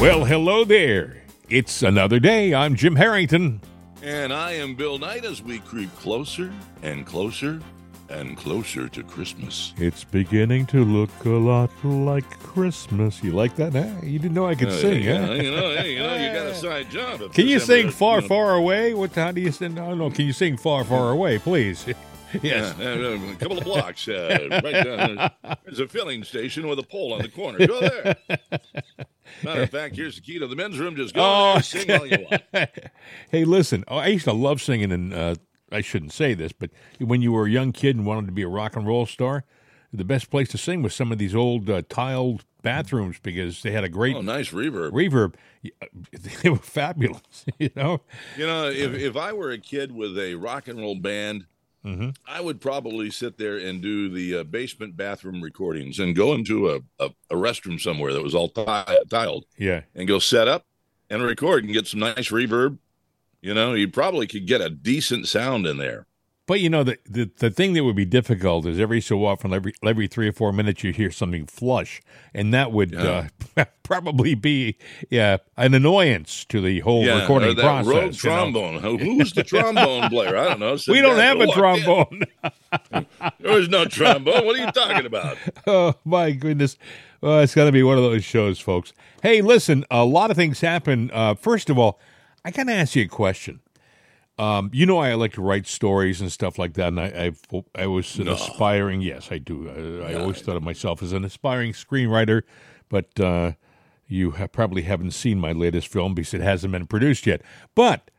Well, hello there. It's another day. I'm Jim Harrington. And I am Bill Knight as we creep closer and closer and closer to Christmas. It's beginning to look a lot like Christmas. You like that? Huh? You didn't know I could Uh, sing, yeah, huh? you know, hey, you know, you got a side job. Can you sing is, Far, you know, Far Away? What? How do you sing? I don't know. Can you sing Far, Far Away, please? yes. Yeah, uh, a couple of blocks. Uh, right down there. There's a filling station with a pole on the corner. Go there. Matter of fact, here's the key to the men's room. Just go Oh. there, sing all you want. hey, listen. Oh, I used to love singing, and uh, I shouldn't say this, but when you were a young kid and wanted to be a rock and roll star, the best place to sing was some of these old uh, tiled bathrooms because they had a great Oh, nice reverb. reverb. They were fabulous, you know. You know, if, if I were a kid with a rock and roll band, Mm-hmm. I would probably sit there and do the uh, basement bathroom recordings and go into a, a, a restroom somewhere that was all ti- tiled Yeah. and go set up and record and get some nice reverb. You know, you probably could get a decent sound in there. But you know the, the the thing that would be difficult is every so often, every every three or four minutes, you hear something flush, and that would uh, probably be yeah an annoyance to the whole recording uh, that process. rogue you know. trombone. Who's the trombone player? I don't know. Some We don't have a trombone. There was no trombone. What are you talking about? oh my goodness! Well, it's going to be one of those shows, folks. Hey, listen, a lot of things happen. Uh, first of all, I got to ask you a question. Um, you know, I like to write stories and stuff like that, and I I, I was an aspiring. Yes, I do. I, I always thought of myself as an aspiring screenwriter, but uh, you have, probably haven't seen my latest film because it hasn't been produced yet. But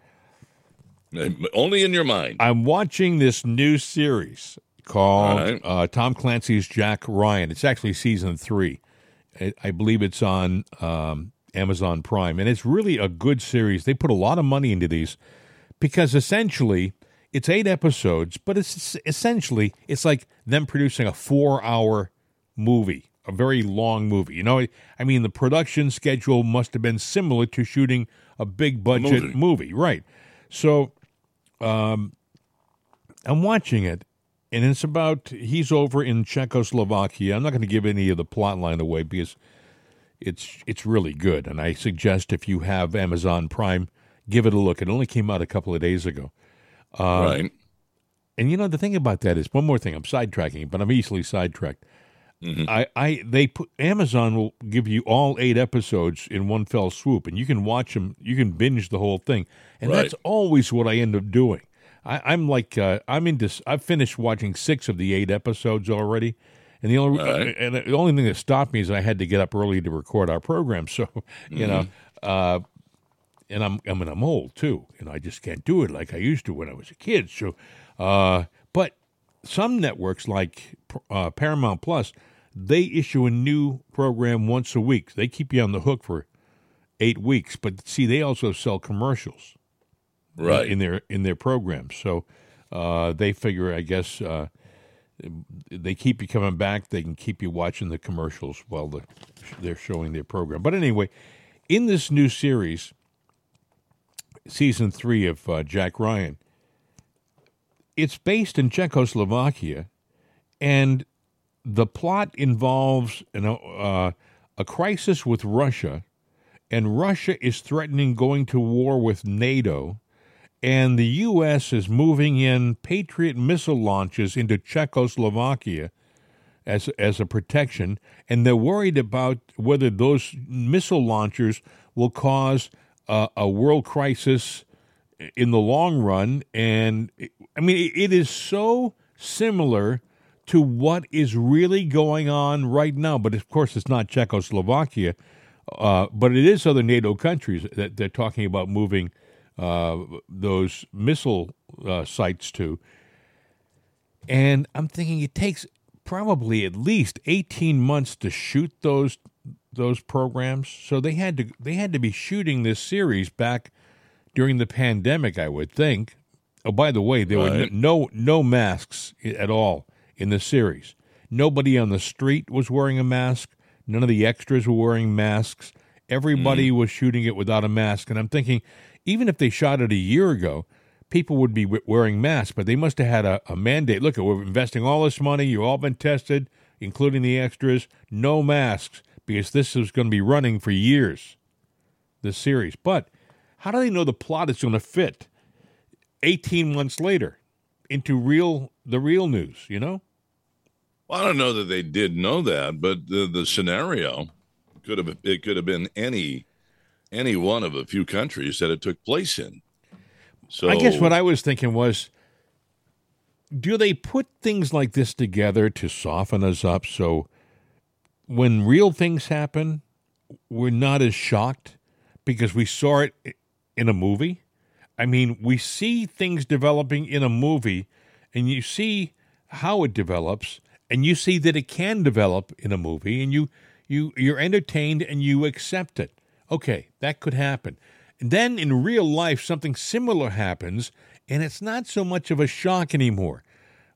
Only in your mind. I'm watching this new series called All right. uh, Tom Clancy's Jack Ryan. It's actually season three. I I believe it's on um, Amazon Prime, and it's really a good series. They put a lot of money into these because essentially it's eight episodes, but it's essentially it's like them producing a four-hour movie, a very long movie. You know, I mean, the production schedule must have been similar to shooting a big budget movie. movie, right? So um, I'm watching it, and it's about he's over in Czechoslovakia. I'm not going to give any of the plot line away because it's it's really good, and I suggest if you have Amazon Prime, give it a look. It only came out a couple of days ago. right. And you know the thing about that is one more thing. I'm sidetracking, but I'm easily sidetracked. I, I they put Amazon will give you all eight episodes in one fell swoop, and you can watch them. You can binge the whole thing, and Right. that's always what I end up doing. I, I'm like uh, I'm into. I've finished watching six of the eight episodes already, and the only Right. and the only thing that stopped me is I had to get up early to record our program. So you know, uh, and I'm I mean I'm old too, and I just can't do it like I used to when I was a kid. So, uh, but some networks like uh, Paramount Plus, they issue a new program once a week. They keep you on the hook for eight weeks. But see, they also sell commercials Right. in their in their programs. So uh, they figure, I guess, uh, they keep you coming back. They can keep you watching the commercials while the, they're showing their program. But anyway, in this new series, season three of uh, Jack Ryan, it's based in Czechoslovakia, and the plot involves know, uh, a crisis with Russia, and Russia is threatening going to war with NATO, and the U.S. is moving in Patriot missile launches into Czechoslovakia as as a protection, and they're worried about whether those missile launchers will cause a world crisis in the long run. And I mean, it- it is so similar to what is really going on right now. But of course, it's not Czechoslovakia, uh, but it is other NATO countries that they're talking about moving uh, those missile uh, sites to. And I'm thinking it takes probably at least 18 months to shoot those those programs. So they had to they had to be shooting this series back during the pandemic, I would think. Oh, by the way, there were no no masks at all in the series. Nobody on the street was wearing a mask. None of the extras were wearing masks. Everybody mm. was shooting it without a mask. And I'm thinking, even if they shot it a year ago, people would be wearing masks, but they must have had a, a mandate. Look, we're investing all this money. You've all been tested, including the extras. No masks, because this is going to be running for years. this series. But how do they know the plot is going to fit 18 months later into real the real news, you know? Well, I don't know that they did know that, but the, the scenario could have it could have been any any one of a few countries that it took place in. So I guess what I was thinking was do they put things like this together to soften us up so when real things happen, we're not as shocked because we saw it in a movie? I mean, we see things developing in a movie and you see how it develops and you see that it can develop in a movie and you you you're entertained and you accept it. Okay, that could happen. And then in real life something similar happens and it's not so much of a shock anymore.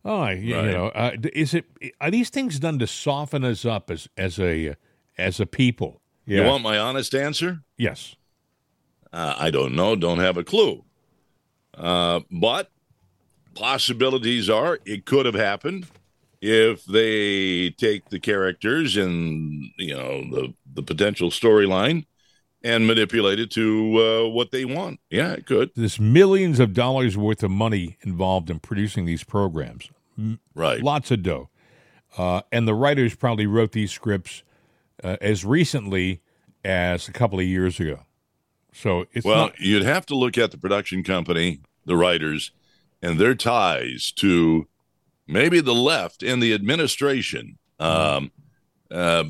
Oh, you, Right. you know, uh, is it are these things done to soften us up as as a as a people? you want my honest answer? yes. Uh, I don't know. Don't have a clue. Uh, but possibilities are it could have happened if they take the characters and you know the the potential storyline and manipulate it to uh, what they want. Yeah, it could. There's millions of dollars worth of money involved in producing these programs. Right. lots of dough. Uh, and the writers probably wrote these scripts uh, as recently as a couple of years ago. So it's Well, not, you'd have to look at the production company, the writers, and their ties to maybe the left and the administration. Um, uh,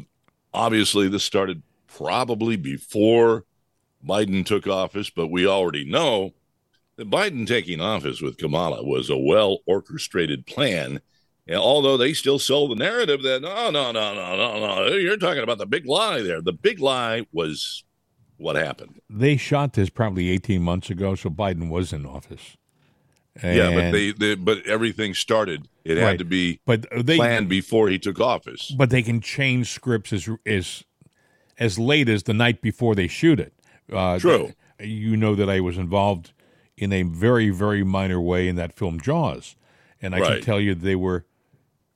obviously, this started probably before Biden took office, but we already know that Biden taking office with Kamala was a well orchestrated plan. And although they still sold the narrative that, no, no, no, no, no, no, you're talking about the big lie there. The big lie was what happened. they shot this probably 18 months ago, so Biden was in office. Yeah, but they, they but everything started. It Right. had to be but they planned before he took office. but they can change scripts as as as late as the night before they shoot it. Uh, True. You know that I was involved in a very very minor way in that film Jaws, and I can tell you they were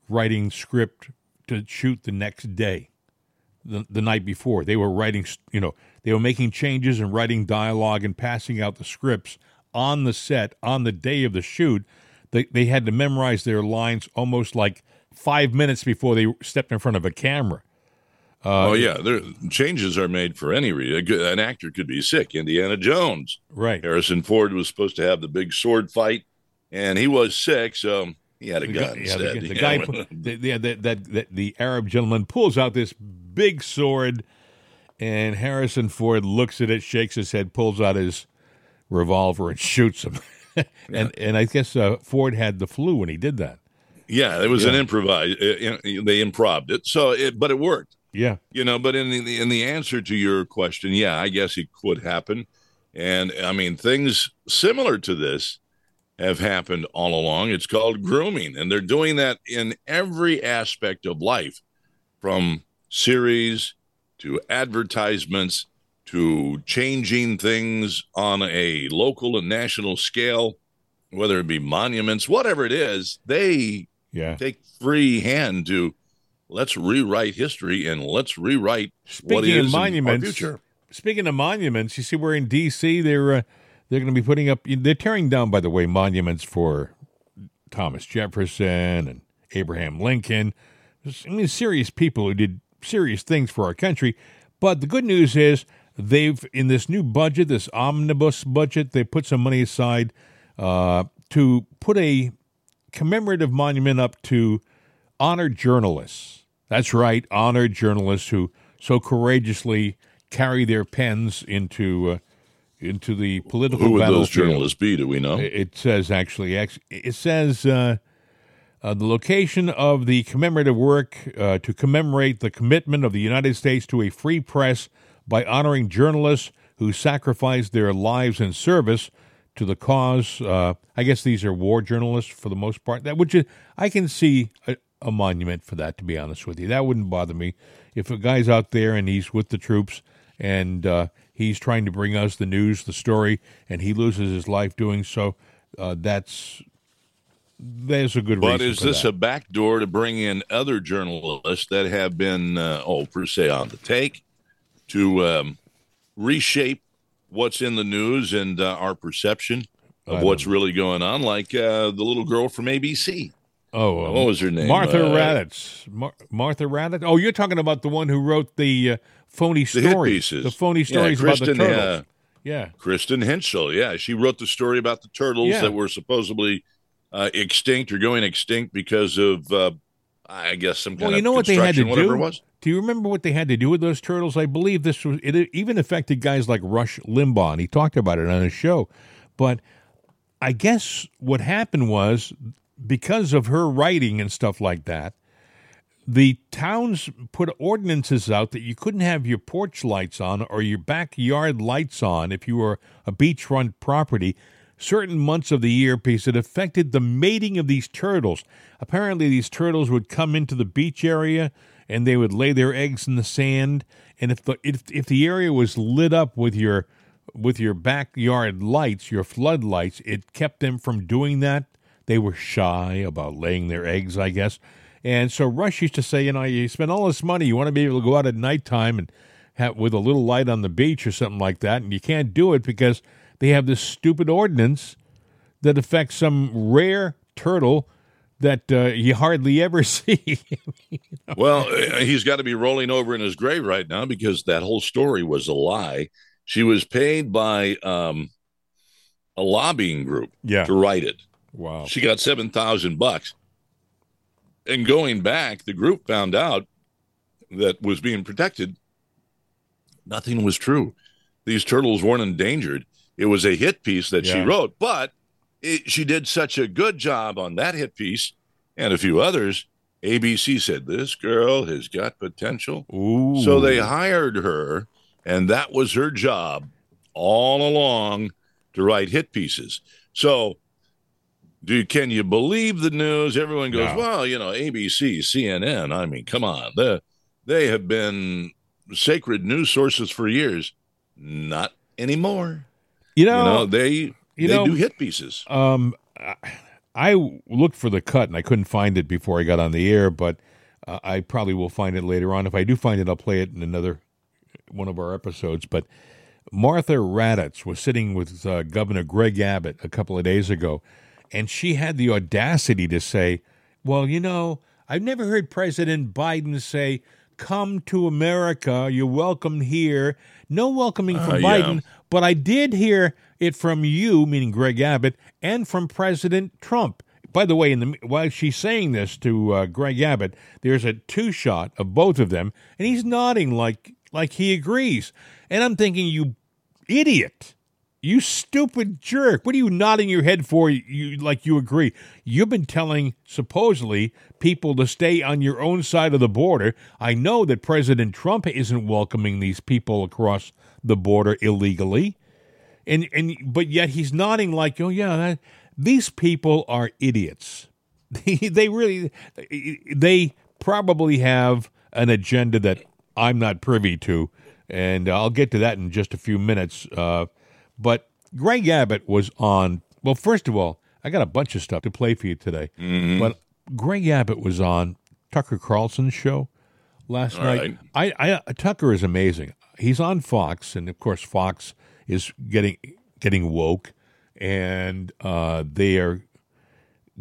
writing script to shoot the next day, the the night before. They were writing, you know, they were making changes and writing dialogue and passing out the scripts on the set on the day of the shoot. They they had to memorize their lines almost like five minutes before they stepped in front of a camera. Oh yeah, there changes are made for any reason. An actor could be sick. Indiana Jones, Right. Harrison Ford was supposed to have the big sword fight, and he was sick, so he had a The gun guy, yeah, instead. the, the guy, pu- the, the, that, that the Arab gentleman pulls out this big sword, and Harrison Ford looks at it, shakes his head, pulls out his revolver, and shoots him. and and I guess uh, Ford had the flu when he did that. yeah, it was an Yeah. improvise. uh, They improved it, so it, but it worked. Yeah, you know but in the in the answer to your question yeah i guess it could happen. And i mean things similar to this have happened all along. It's called grooming and they're doing that in every aspect of life from series to advertisements to changing things on a local and national scale whether it be monuments whatever it is they yeah. take free hand to let's rewrite history and let's rewrite what Speaking of is in our future. speaking of monuments, you see, we're in D.C. They're uh, they're going to be putting up. They're tearing down, by the way, monuments for Thomas Jefferson and Abraham Lincoln. I mean, serious people who did serious things for our country. But the good news is they've in this new budget, this omnibus budget, they put some money aside uh, to put a commemorative monument up to honored journalists. That's right, honored journalists who so courageously carry their pens into uh, into the political Who would those journalists be? Do we know? It says actually, it says uh, uh, the location of the commemorative work uh, to commemorate the commitment of the United States to a free press by honoring journalists who sacrificed their lives in service to the cause. Uh, I guess these are war journalists for the most part. That which is, I can see a, a monument for that. To be honest with you, that wouldn't bother me if a guy's out there and he's with the troops and uh, he's trying to bring us the news, the story, and he loses his life doing so. Uh, that's there's a good but is this that. a backdoor to bring in other journalists that have been, uh, oh, per se, on the take to um, reshape what's in the news and uh, our perception of what's know. really going on, like uh, the little girl from ABC. Oh, uh, What was her name? Martha Uh, Raddatz. Mar- Martha Raddatz. Oh, you're talking about the one who wrote the uh, phony The stories, the phony Yeah, stories about the Kristen, turtles. uh, yeah, Kristen Henschel. Yeah, she wrote the story about the turtles Yeah. that were supposedly uh, extinct or going extinct because of, uh, I guess, some kind Well, you of know what they had to do? it was. Do you remember what they had to do with those turtles? I believe this was it even affected guys like Rush Limbaugh, and he talked about it on his show. But I guess what happened was because of her writing and stuff like that, the towns put ordinances out that you couldn't have your porch lights on or your backyard lights on if you were a beachfront property certain months of the year because it affected the mating of these turtles. Apparently, these turtles would come into the beach area and they would lay their eggs in the sand. And if the if, if the area was lit up with your with your backyard lights, your floodlights, it kept them from doing that. They were shy about laying their eggs, I guess. And so Rush used to say, you know, you spend all this money, you want to be able to go out at nighttime and have with a little light on the beach or something like that, and you can't do it because they have this stupid ordinance that affects some rare turtle that uh, you hardly ever see. Well, uh, he's got to be rolling over in his grave right now because that whole story was a lie. She was paid by um, a lobbying group yeah. to write it. Wow. She got seven thousand bucks. And going back, the group found out that was being protected. Nothing was true. These turtles weren't endangered. It was a hit piece that she wrote, but it, she did such a good job on that hit piece and a few others. ABC said this girl has got potential, Ooh. so they hired her, and that was her job all along to write hit pieces. So, do can you believe the news? Everyone goes, No. well, you know, ABC, CNN. I mean, come on, they they have been sacred news sources for years. Not anymore. you You know, know, they you they know- do hit pieces. Um, I- I looked for the cut and I couldn't find it before I got on the air, but uh, I probably will find it later on. If I do find it, I'll play it in another one of our episodes. But Martha Raddatz was sitting with uh, Governor Greg Abbott a couple of days ago, and she had the audacity to say, "Well, you know, I've never heard President Biden say." Come to America. You're welcome here. No welcoming from Uh, yeah. Biden, but I did hear it from you, meaning Greg Abbott, and from President Trump. By the way, in the, while she's saying this to uh, Greg Abbott, there's a two shot of both of them, and he's nodding like like he agrees. And I'm thinking, you idiot, you stupid jerk! What are you nodding your head for? You like you agree? You've been telling supposedly people to stay on your own side of the border. I know that President Trump isn't welcoming these people across the border illegally and and but yet he's nodding like oh yeah that, these people are idiots they really they probably have an agenda that i'm not privy to and i'll get to that in just a few minutes uh, but greg abbott was on well first of all i got a bunch of stuff to play for you today but greg abbott was on tucker carlson's show last All night. I, I Tucker is amazing. He's on Fox, and of course, Fox is getting getting woke, and uh, they are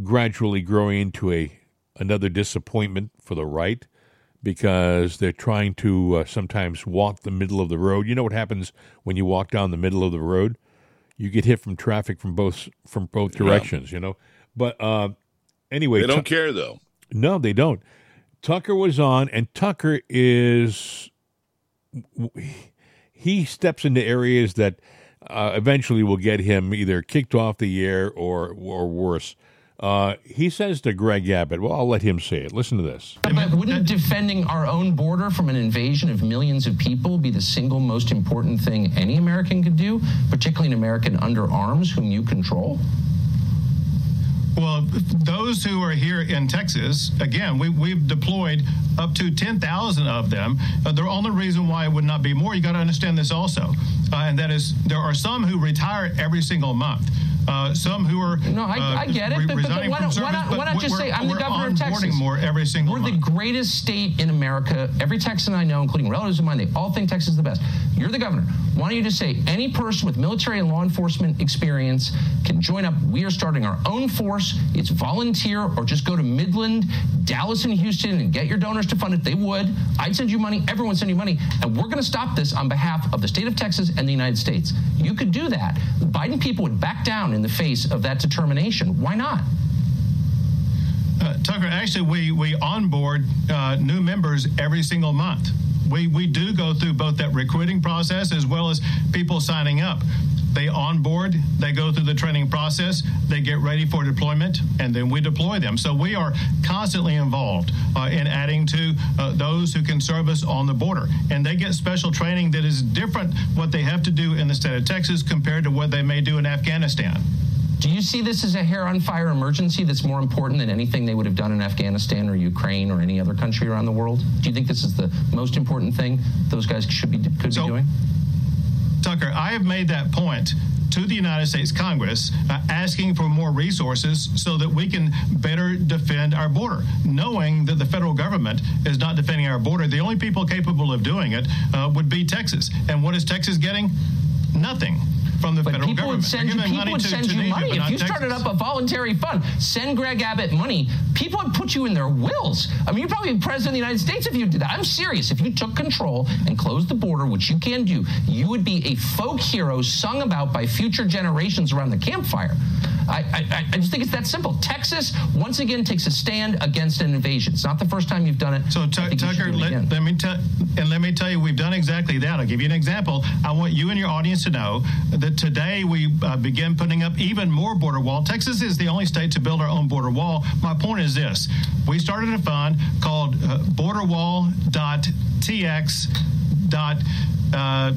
gradually growing into a another disappointment for the right because they're trying to uh, sometimes walk the middle of the road. You know what happens when you walk down the middle of the road? You get hit from traffic from both from both directions. You know, but uh, anyway, They don't care though. no, they don't. Tucker was on, and Tucker is he steps into areas that uh, eventually will get him either kicked off the air or or worse. Uh, he says to Greg Abbott, "Well, I'll let him say it. Listen to this." But wouldn't defending our own border from an invasion of millions of people be the single most important thing any American could do, particularly an American under arms whom you control? Well, those who are here in Texas, again, we, we've deployed up to 10,000 of them. Uh, the only reason why it would not be more, you got to understand this also, uh, and that is there are some who retire every single month. uh, some who are no, I, uh, I get it. re- But, but, but why, from why, service, not, why not just say I'm the governor of Texas? more every single We're month. the greatest state in America. Every Texan I know, including relatives of mine, they all think Texas is the best. You're the governor. Why don't you just say any person with military and law enforcement experience can join up? We are starting our own force. It's volunteer, or just go to Midland, Dallas, and Houston and get your donors to fund it. They would. I'd send you money. Everyone send you money, and we're going to stop this on behalf of the state of Texas and the United States. You could do that. The Biden people would back down in the face of that determination. Why not? Uh, Tucker, actually, we we onboard uh, new members every single month. We we do go through both that recruiting process as well as people signing up. They onboard, they go through the training process, they get ready for deployment, and then we deploy them. So we are constantly involved uh, in adding to uh, those who can serve us on the border, and they get special training that is different what they have to do in the state of Texas compared to what they may do in Afghanistan. Do you see this as a hair on fire emergency that's more important than anything they would have done in Afghanistan or Ukraine or any other country around the world? Do you think this is the most important thing those guys should be could So- be doing? Tucker, I have made that point to the United States Congress, uh, asking for more resources so that we can better defend our border, knowing that the federal government is not defending our border. The only people capable of doing it uh, would be Texas. And what is Texas getting? Nothing from the But federal people would send you, people money would to send you Tunisia, money. If you started Texas. up a voluntary fund, send Greg Abbott money, people would put you in their wills. I mean, you'd probably be president of the United States if you did that. I'm serious. If you took control and closed the border, which you can do, you would be a folk hero sung about by future generations around the campfire. I, I, I just think it's that simple. Texas, once again, takes a stand against an invasion. It's not the first time you've done it. So I Tu- think you should Tucker, let, let me tell and let me tell you, we've done exactly that. I'll give you an example. I want you and your audience to know that today we uh, begin putting up even more border wall. Texas is the only state to build our own border wall. My point is this: we started a fund called uh, BorderWall.tx. Dot, uh,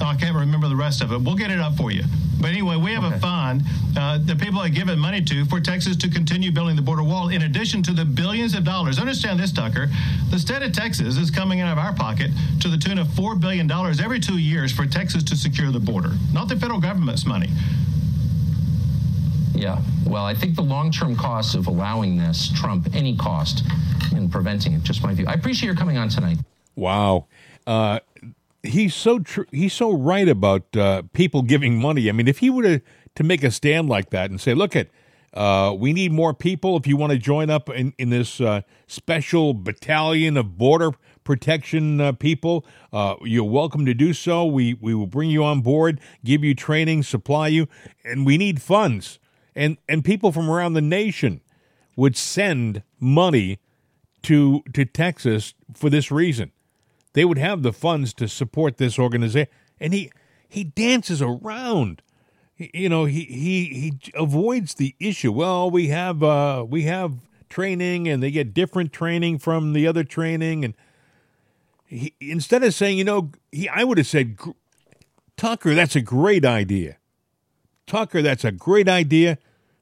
oh, I can't remember the rest of it. We'll get it up for you. But anyway, we have a fund uh, that people are giving money to for Texas to continue building the border wall, in addition to the billions of dollars. Understand this, Tucker. The state of Texas is coming out of our pocket to the tune of $4 billion every two years for Texas to secure the border, not the federal government's money. Yeah. Well, I think the long term costs of allowing this trump any cost in preventing it. Just my view. I appreciate your coming on tonight. Wow. Uh, he's so true. he's so right about uh, people giving money. I mean, if he were to, to make a stand like that and say, "Look at, uh, we need more people. If you want to join up in in this uh, special battalion of border protection uh, people, uh, you're welcome to do so. We we will bring you on board, give you training, supply you, and we need funds. And and people from around the nation would send money to to Texas for this reason they would have the funds to support this organization. And he he dances around. You know he he he avoids the issue. Well we have uh we have training and they get different training from the other training. And he, instead of saying you know he i would have said tucker that's a great idea. Tucker that's a great idea.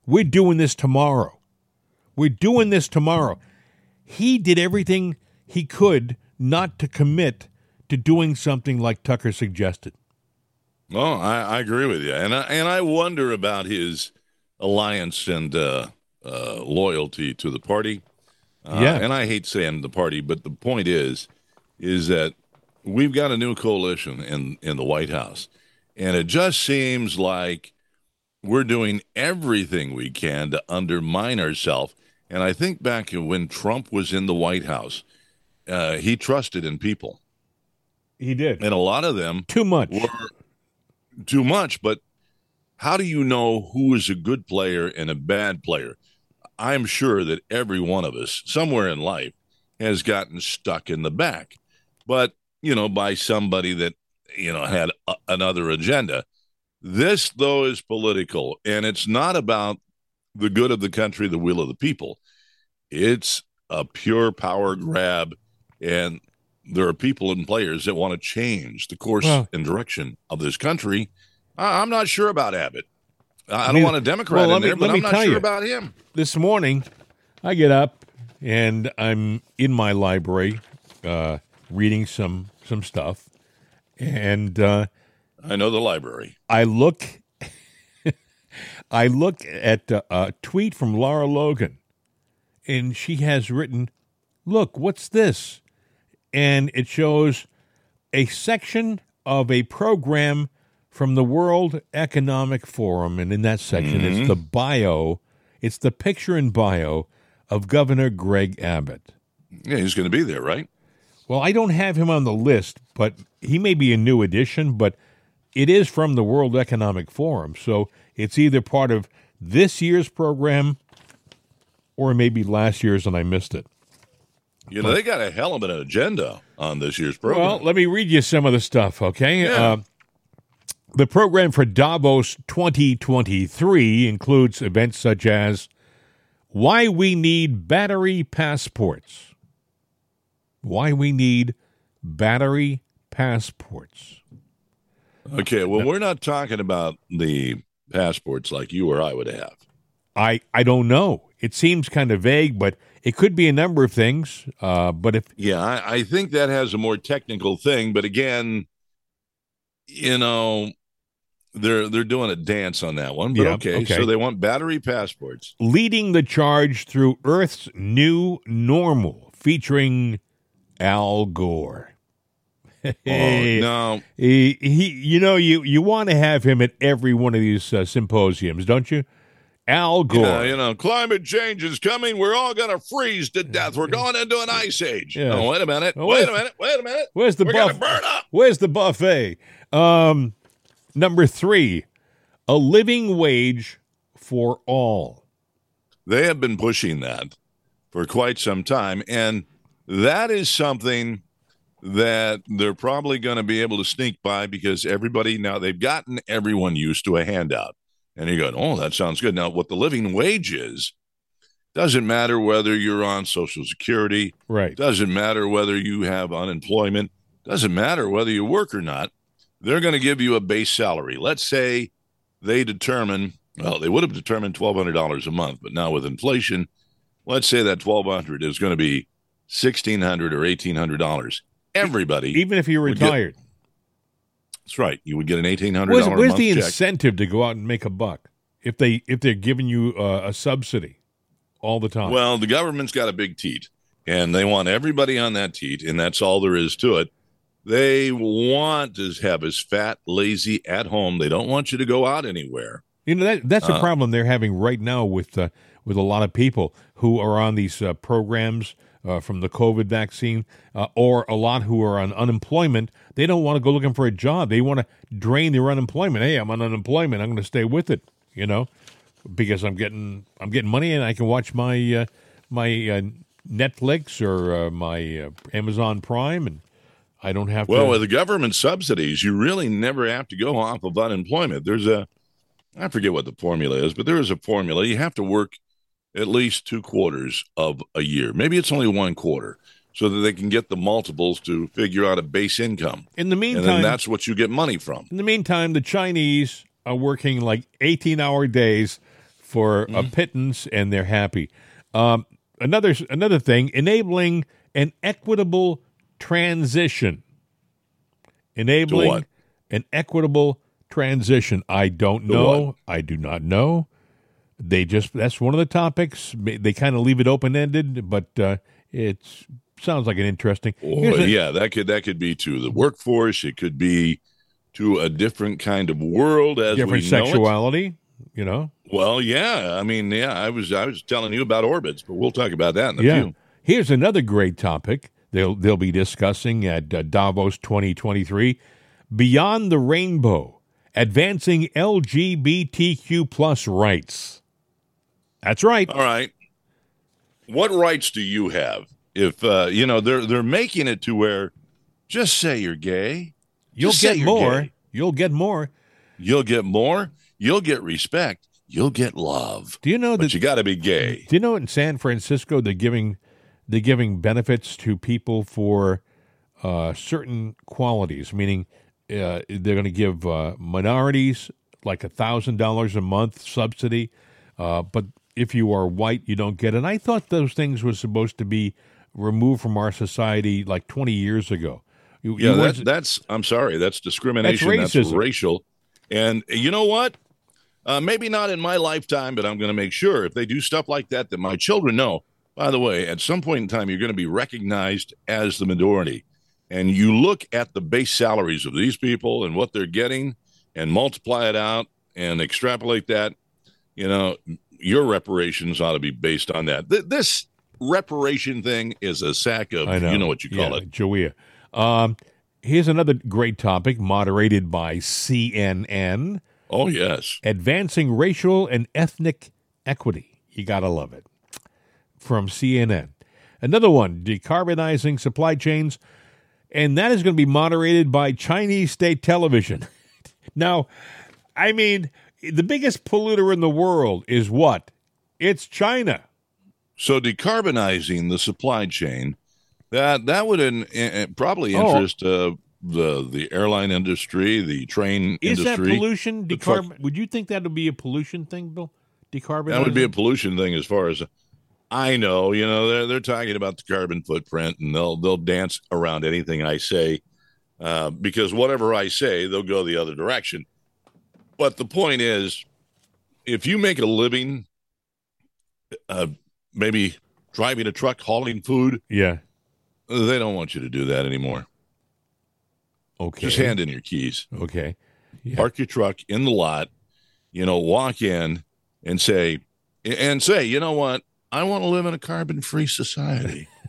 We're doing this tomorrow. We're doing this tomorrow. He did everything he could not to commit to doing something like Tucker suggested. Well, I, I agree with you, and I, and I wonder about his alliance and uh, uh, loyalty to the party. Uh, Yeah. and I hate saying the party, but the point is, is that we've got a new coalition in in the White House, and it just seems like we're doing everything we can to undermine ourselves. And I think back when Trump was in the White House, uh, he trusted in people, He did. and a lot of them Too much. were too much. But how do you know who is a good player and a bad player? I'm sure that every one of us, somewhere in life, has gotten stuck in the back, but you know, by somebody that you know had a, another agenda. This, though, is political, and it's not about the good of the country, the will of the people. It's a pure power grab, and there are people and players that want to change the course Well- and direction of this country. I, I'm not sure about Abbott. I, I don't Neither- want a Democrat Well, in me- there, but I'm not sure you. about him. This morning, I get up and I'm in my library uh, reading some some stuff, and uh, I know the library. I look I look at uh, a tweet from Lara Logan, and she has written, "Look, what's this?" And it shows a section of a program from the World Economic Forum, and in that section, Mm-hmm. it's the bio, it's the picture and bio of Governor Greg Abbott. Yeah, he's going to be there, right? Well, I don't have him on the list, but he may be a new addition, but it is from the World Economic Forum. So it's either part of this year's program or maybe last year's and I missed it. You know, they got a hell of an agenda on this year's program. Well, let me read you some of the stuff, okay? Yeah. Uh, the program for Davos 2023 includes events such as why we need battery passports. Why we need battery passports. okay, well, we're not talking about the passports like you or I would have. I I don't know. It seems kind of vague, but it could be a number of things. Uh, but if Yeah, I, I think that has a more technical thing, but again, you know, they're they're doing a dance on that one. But Yeah, okay, okay. so they want battery passports. leading the charge through Earth's new normal, featuring Al Gore. Oh, no, He, he, you know, you, you want to have him at every one of these uh, symposiums, don't you? Al Gore. Yeah, you know, climate change is coming. We're all going to freeze to death. We're going into an ice age. Yeah. Oh, wait a minute. Oh, wait wait. a minute. Wait a minute. Where's the We're going to burn up. Where's the buffet? Um, number three, a living wage for all. They have been pushing that for quite some time. And that is something that they're probably going to be able to sneak by because everybody now they've gotten everyone used to a handout. And you're going, oh, that sounds good. Now, what the living wage is doesn't matter whether you're on Social Security, Right. doesn't matter whether you have unemployment, doesn't matter whether you work or not. They're going to give you a base salary. Let's say they determine, well, they would have determined $1,200 a month, but now with inflation, let's say that 1200 is going to be 1,600 or $1,800. Everybody, Even if you're retired. That's right. You would get an $1,800 Where's, a where's month the check. incentive to go out and make a buck if they if they're giving you uh, a subsidy all the time? Well, the government's got a big teat, and they want everybody on that teat, and that's all there is to it. They want to have us fat, lazy at home. They don't want you to go out anywhere. you know that that's a uh, problem they're having right now with uh, with a lot of people who are on these uh, programs uh, from the COVID vaccine, uh, or a lot who are on unemployment. They don't want to go looking for a job. They want to drain their unemployment. Hey, I'm on unemployment. I'm going to stay with it. You know, because I'm getting I'm getting money and I can watch my uh, my uh, Netflix or uh, my uh, Amazon Prime, and I don't have Well, to. Well, with the government subsidies, you really never have to go off of unemployment. There's a, I forget what the formula is, but there is a formula. You have to work at least two quarters of a year. Maybe it's only one quarter, so that they can get the multiples to figure out a base income, in the and then meantime, that's what you get money from. In the meantime, the Chinese are working like 18 hour days for a pittance and they're happy. Um, another, another thing, enabling an equitable transition. Enabling an equitable transition. I don't know. I do not know. They just, that's one of the topics. They kind of leave it open ended, but uh, it sounds like an interesting. Or, a- yeah, that could that could be to the workforce. It could be to a different kind of world as different we know it. sexuality, you know? Well, yeah. I mean, yeah. I was I was telling you about orbits, but we'll talk about that in a Yeah. few. Here's another great topic they'll they'll be discussing at uh, Davos 2023: Beyond the Rainbow, advancing LGBTQ plus rights. That's right. All right. What rights do you have if uh, you know they're they're making it to where just say you're gay, You'll just get more. gay. You'll get more. you'll get more, you'll get respect, you'll get love, Do you know but that? you got to be gay. do you know in San Francisco they're giving they're giving benefits to people for uh, certain qualities, meaning uh, they're going to give uh, minorities like a thousand dollars a month subsidy, uh, but if you are white, you don't get it. And I thought those things were supposed to be removed from our society like twenty years ago. You- Yeah, you that's that's I'm sorry, that's discrimination. That's, racism. racial. And you know what? Uh, maybe not in my lifetime, but I'm going to make sure if they do stuff like that, that my children know. By the way, at some point in time, you're going to be recognized as the majority. And you look at the base salaries of these people and what they're getting and multiply it out and extrapolate that, you know, your reparations ought to be based on that. Th- this reparation thing is a sack of, I know. you know what you call yeah, it. Joia. Um, here's another great topic, moderated by CNN Oh, yes. Advancing Racial and Ethnic Equity. You got to love it. From CNN. Another one, Decarbonizing Supply Chains. And that is going to be moderated by Chinese state television. now, I mean, the biggest polluter in the world is what? It's China. So decarbonizing the supply chain, that that would in, in- probably Oh. interest uh, the the airline industry, the train industry Is that pollution? the truck- would you think that would be a pollution thing, Bill? Decarbonizing? That would be a pollution thing as far as I know. You know, they're they're talking about the carbon footprint, and they'll they'll dance around anything I say uh, because whatever I say, they'll go the other direction. But the point is, if you make a living, uh, maybe driving a truck, hauling food, Yeah. they don't want you to do that anymore. Okay. Just hand in your keys. Okay. Yeah. park your truck in the lot, you know, walk in and say, and say, you know what? I want to live in a carbon free society.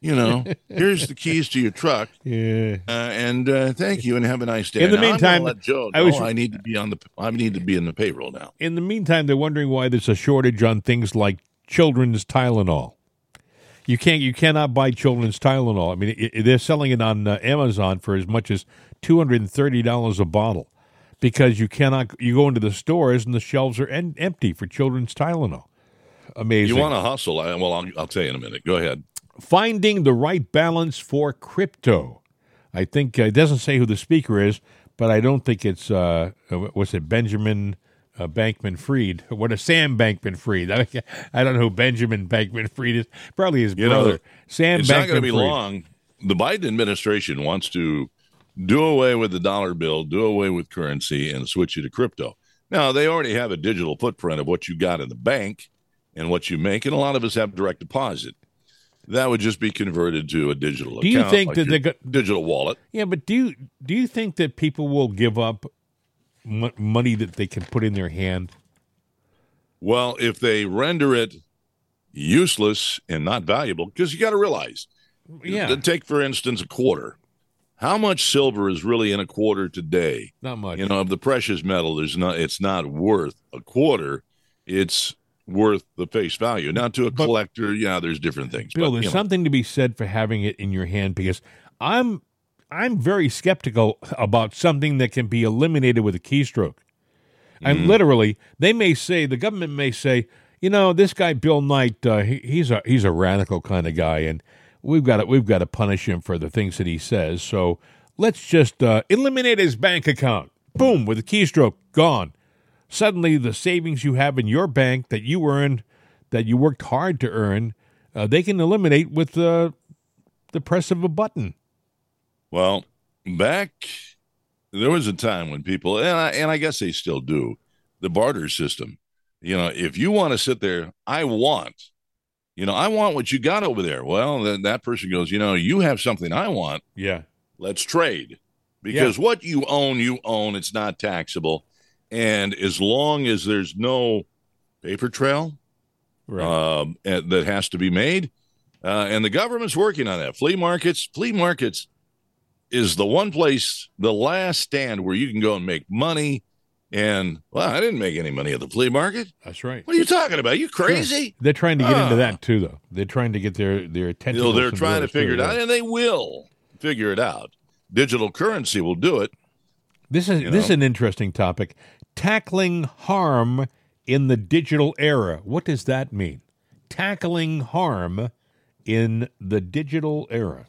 you know, here's the keys to your truck, Yeah. uh, and uh, thank you, and have a nice day. In the Now, meantime, Joe I was- I need to be on the I need to be in the payroll now. In the meantime, they're wondering why there's a shortage on things like children's Tylenol. You can't, you cannot buy children's Tylenol. I mean, it, it- they're selling it on uh, Amazon for as much as two hundred and thirty dollars a bottle, because you cannot. You go into the stores and the shelves are en- empty for children's Tylenol. Amazing. You want to hustle? I, well, I'll, I'll tell you in a minute. Go ahead. Finding the right balance for crypto. I think uh, it doesn't say who the speaker is, but I don't think it's uh, uh, what's it Benjamin uh, Bankman-Fried? What a Sam Bankman-Fried? I, I don't know who Benjamin Bankman-Fried is. Probably his You know, brother. Sam it's Bankman not going to be long. The Biden administration wants to do away with the dollar bill, do away with currency, and switch you to crypto. Now, they already have a digital footprint of what you got in the bank and what you make, and a lot of us have direct deposit. That would just be converted to a digital Do you account, think like that they got- digital wallet? Yeah, but do you do you think that people will give up m- money that they can put in their hand? Well, if they render it useless and not valuable, because you got to realize, Yeah, take for instance a quarter. How much silver is really in a quarter today? not much. you know of the precious metal there's not it's not worth a quarter it's worth the face value now to a But- collector yeah there's different things Bill, but, there's know, something to be said for having it in your hand because I'm I'm very skeptical about something that can be eliminated with a keystroke. And literally, they may say the government may say, you know, this guy Bill Knight, uh, he, he's a he's a radical kind of guy, and we've got to we've got to punish him for the things that he says. So let's just uh, eliminate his bank account. Boom, with a keystroke, gone. Suddenly, the savings you have in your bank that you earned, that you worked hard to earn, uh, they can eliminate with uh, the press of a button. well back there was a time when people and I, and I guess they still do the barter system. You know if you want to sit there i want you know i want what you got over there. Well then that person goes you know you have something i want. Yeah. let's trade. Because what you own you own. It's not taxable and as long as there's no paper trail Right. um, that has to be made uh, and the government's working on that flea markets flea markets is the one place the last stand where you can go and make money and well i didn't make any money at the flea market That's right. what are you talking about you crazy They're trying to get into Ah. that too, though. They're trying to get their their you attention. know, they're trying to figure it out and they will figure it out digital currency will do it This is you this is an interesting topic. Tackling harm in the digital era. What does that mean? Tackling harm in the digital era.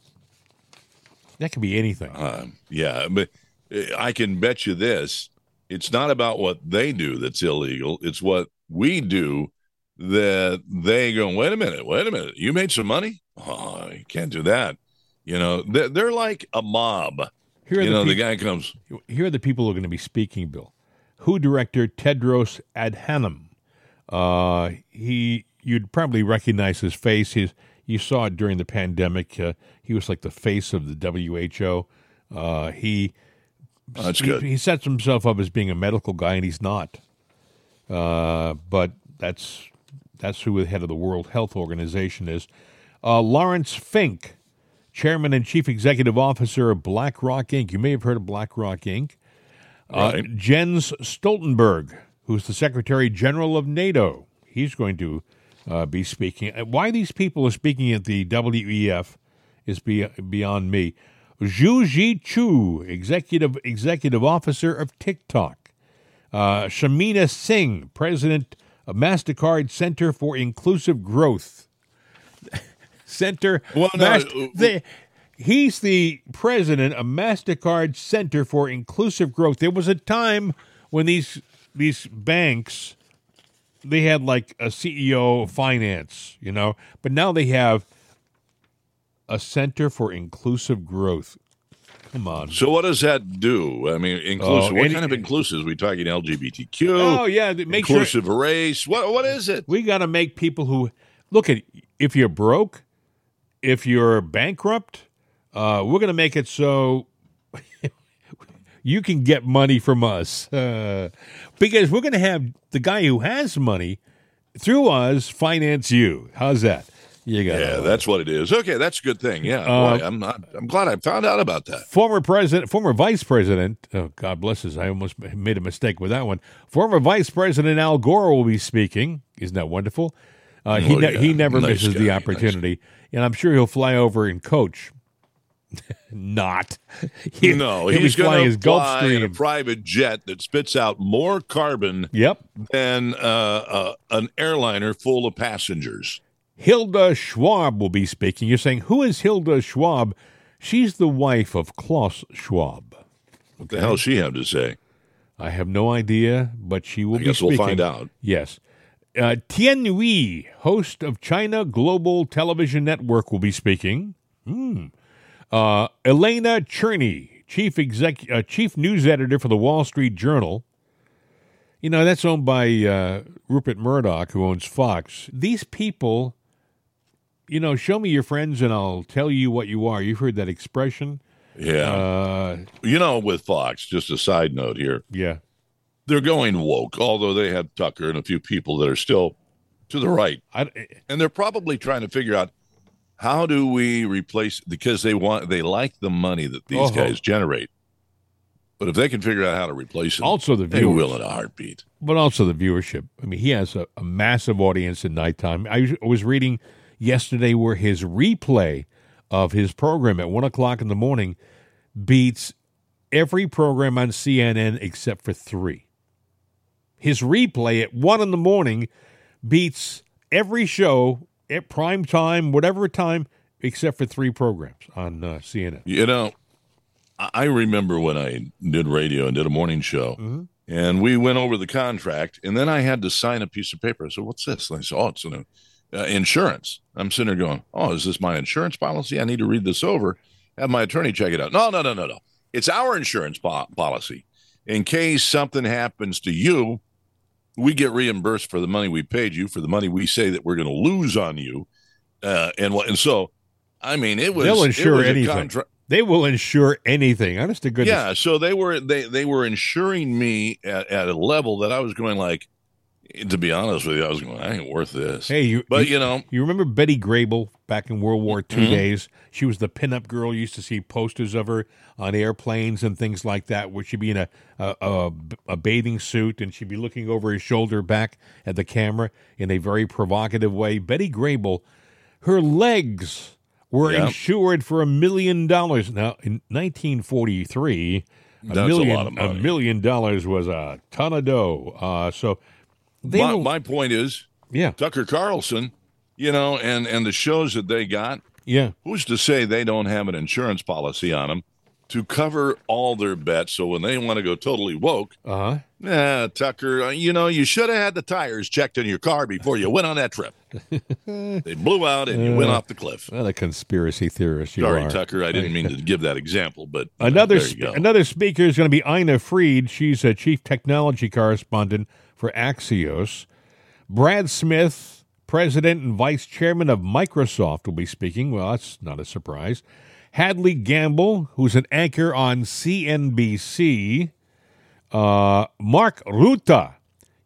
That could be anything. Um, yeah, but uh, I can bet you this: it's not about what they do that's illegal; it's what we do that they go. Wait a minute, wait a minute. You made some money? Oh, you can't do that. You know, they're, they're like a mob. Here are You the know, the guy comes. here are the people who are going to be speaking, Bill. WHO director Tedros Adhanom. Uh, he, you'd probably recognize his face. His, you saw it during the pandemic. Uh, he was like the face of the WHO. Uh, he, Oh, that's he, good. he sets himself up as being a medical guy, and he's not. Uh, but that's that's who the head of the World Health Organization is. Uh, Laurence Fink, chairman and chief executive officer of BlackRock Inc. You may have heard of BlackRock Inc. Uh, Jens Stoltenberg, who's the Secretary General of NATO, he's going to uh, be speaking. Uh, Why these people are speaking at the WEF is be, beyond me. Shou Zi Chew, executive executive officer of TikTok. Uh, Shamina Singh, president of Mastercard Center for Inclusive Growth. Center. Well, no, Mas- uh, the- he's the president of Mastercard Center for Inclusive Growth. There was a time when these these banks they had like a CEO of finance, you know, but now they have a Center for Inclusive Growth. Come on. So what does that do? I mean, oh, inclusive. Oh, what any- kind of eh, inclusive? we talking LGBTQ? Oh yeah, make sure inclusive race. What what is it? we got to make people who look at if you're broke, if you're bankrupt, uh, we're going to make it so you can get money from us uh, because we're going to have the guy who has money through us finance you. How's that? You got Yeah, that's what it is. Okay, that's a good thing. Yeah, Uh, boy, I'm not. I'm glad I found out about that. Former president, former vice president, oh God bless us, I almost made a mistake with that one. Former Vice President Al Gore will be speaking. Isn't that wonderful? Uh, he Oh, ne- yeah. he never Nice misses guy, the nice opportunity, and I'm sure he'll fly over and coach. Not, He- No, he'll be he's flying going his to fly in a private jet that spits out more carbon Yep, than uh, uh, an airliner full of passengers. Hilde Schwab will be speaking. You're saying who is Hilde Schwab? She's the wife of Klaus Schwab. What the hell does she have to say? I have no idea, but she will I be guess we'll find out. Yes. Uh, Tian Wei, host of China Global Television Network, will be speaking. Hmm. Uh, Elena Cherney, chief exec, uh, chief news editor for the Wall Street Journal. You know that's owned by uh, Rupert Murdoch, who owns Fox. These people, you know, show me your friends and I'll tell you what you are. You've heard that expression. Yeah, Uh, you know, with Fox. Just a side note here. yeah. they're going woke, although they have Tucker and a few people that are still to the right. I, And they're probably trying to figure out how do we replace because they want they like the money that these Uh-huh. guys generate. But if they can figure out how to replace it, also the they will in a heartbeat. but also the viewership. I mean, he has a, a massive audience at nighttime. I was- was reading yesterday where his replay of his program at one o'clock in the morning beats every program on CNN except for three. His replay at one in the morning beats every show at prime time, whatever time, except for three programs on uh, CNN. You know, I remember when I did radio and did a morning show, Mm-hmm. and we went over the contract, and then I had to sign a piece of paper. I said, "What's this?" And I said, "Oh, it's an uh, insurance." I'm sitting there going, "Oh, is this my insurance policy? I need to read this over. Have my attorney check it out." No, no, no, no, no. It's our insurance po- policy. In case something happens to you, we get reimbursed for the money we paid you for the money we say that we're going to lose on you, uh, and what? And so, I mean, it was They'll insure was anything. contra- They will insure anything. Honest to goodness. yeah, so they were they they were insuring me at, at a level that I was going like, to be honest with you, I was going, I ain't worth this. Hey, you, but you, you know, You remember Betty Grable back in World War II Mhm. days? She was the pinup girl. You used to see posters of her on airplanes and things like that, where she'd be in a, a, a, a bathing suit and she'd be looking over her shoulder back at the camera in a very provocative way. Betty Grable, her legs were Yeah. insured for a million dollars. Now, in 1943, a That's a million, of money. million dollars was a ton of dough. Uh, so my, will- my point is yeah, Tucker Carlson, you know, and and the shows that they got, yeah. who's to say they don't have an insurance policy on them to cover all their bets? So when they want to go totally woke, Uh huh. Yeah, Tucker, uh, you know, you should have had the tires checked in your car before you went on that trip. they blew out and you went off the cliff. What a conspiracy theorist you Sorry, are. Tucker, I didn't mean to give that example, but uh, Another there you sp- go. another speaker is going to be Ina Fried. She's a chief technology correspondent for Axios. Brad Smith, president and vice chairman of Microsoft, will be speaking. Well, that's not a surprise. Hadley Gamble, who's an anchor on CNBC. Uh, Mark Rutte.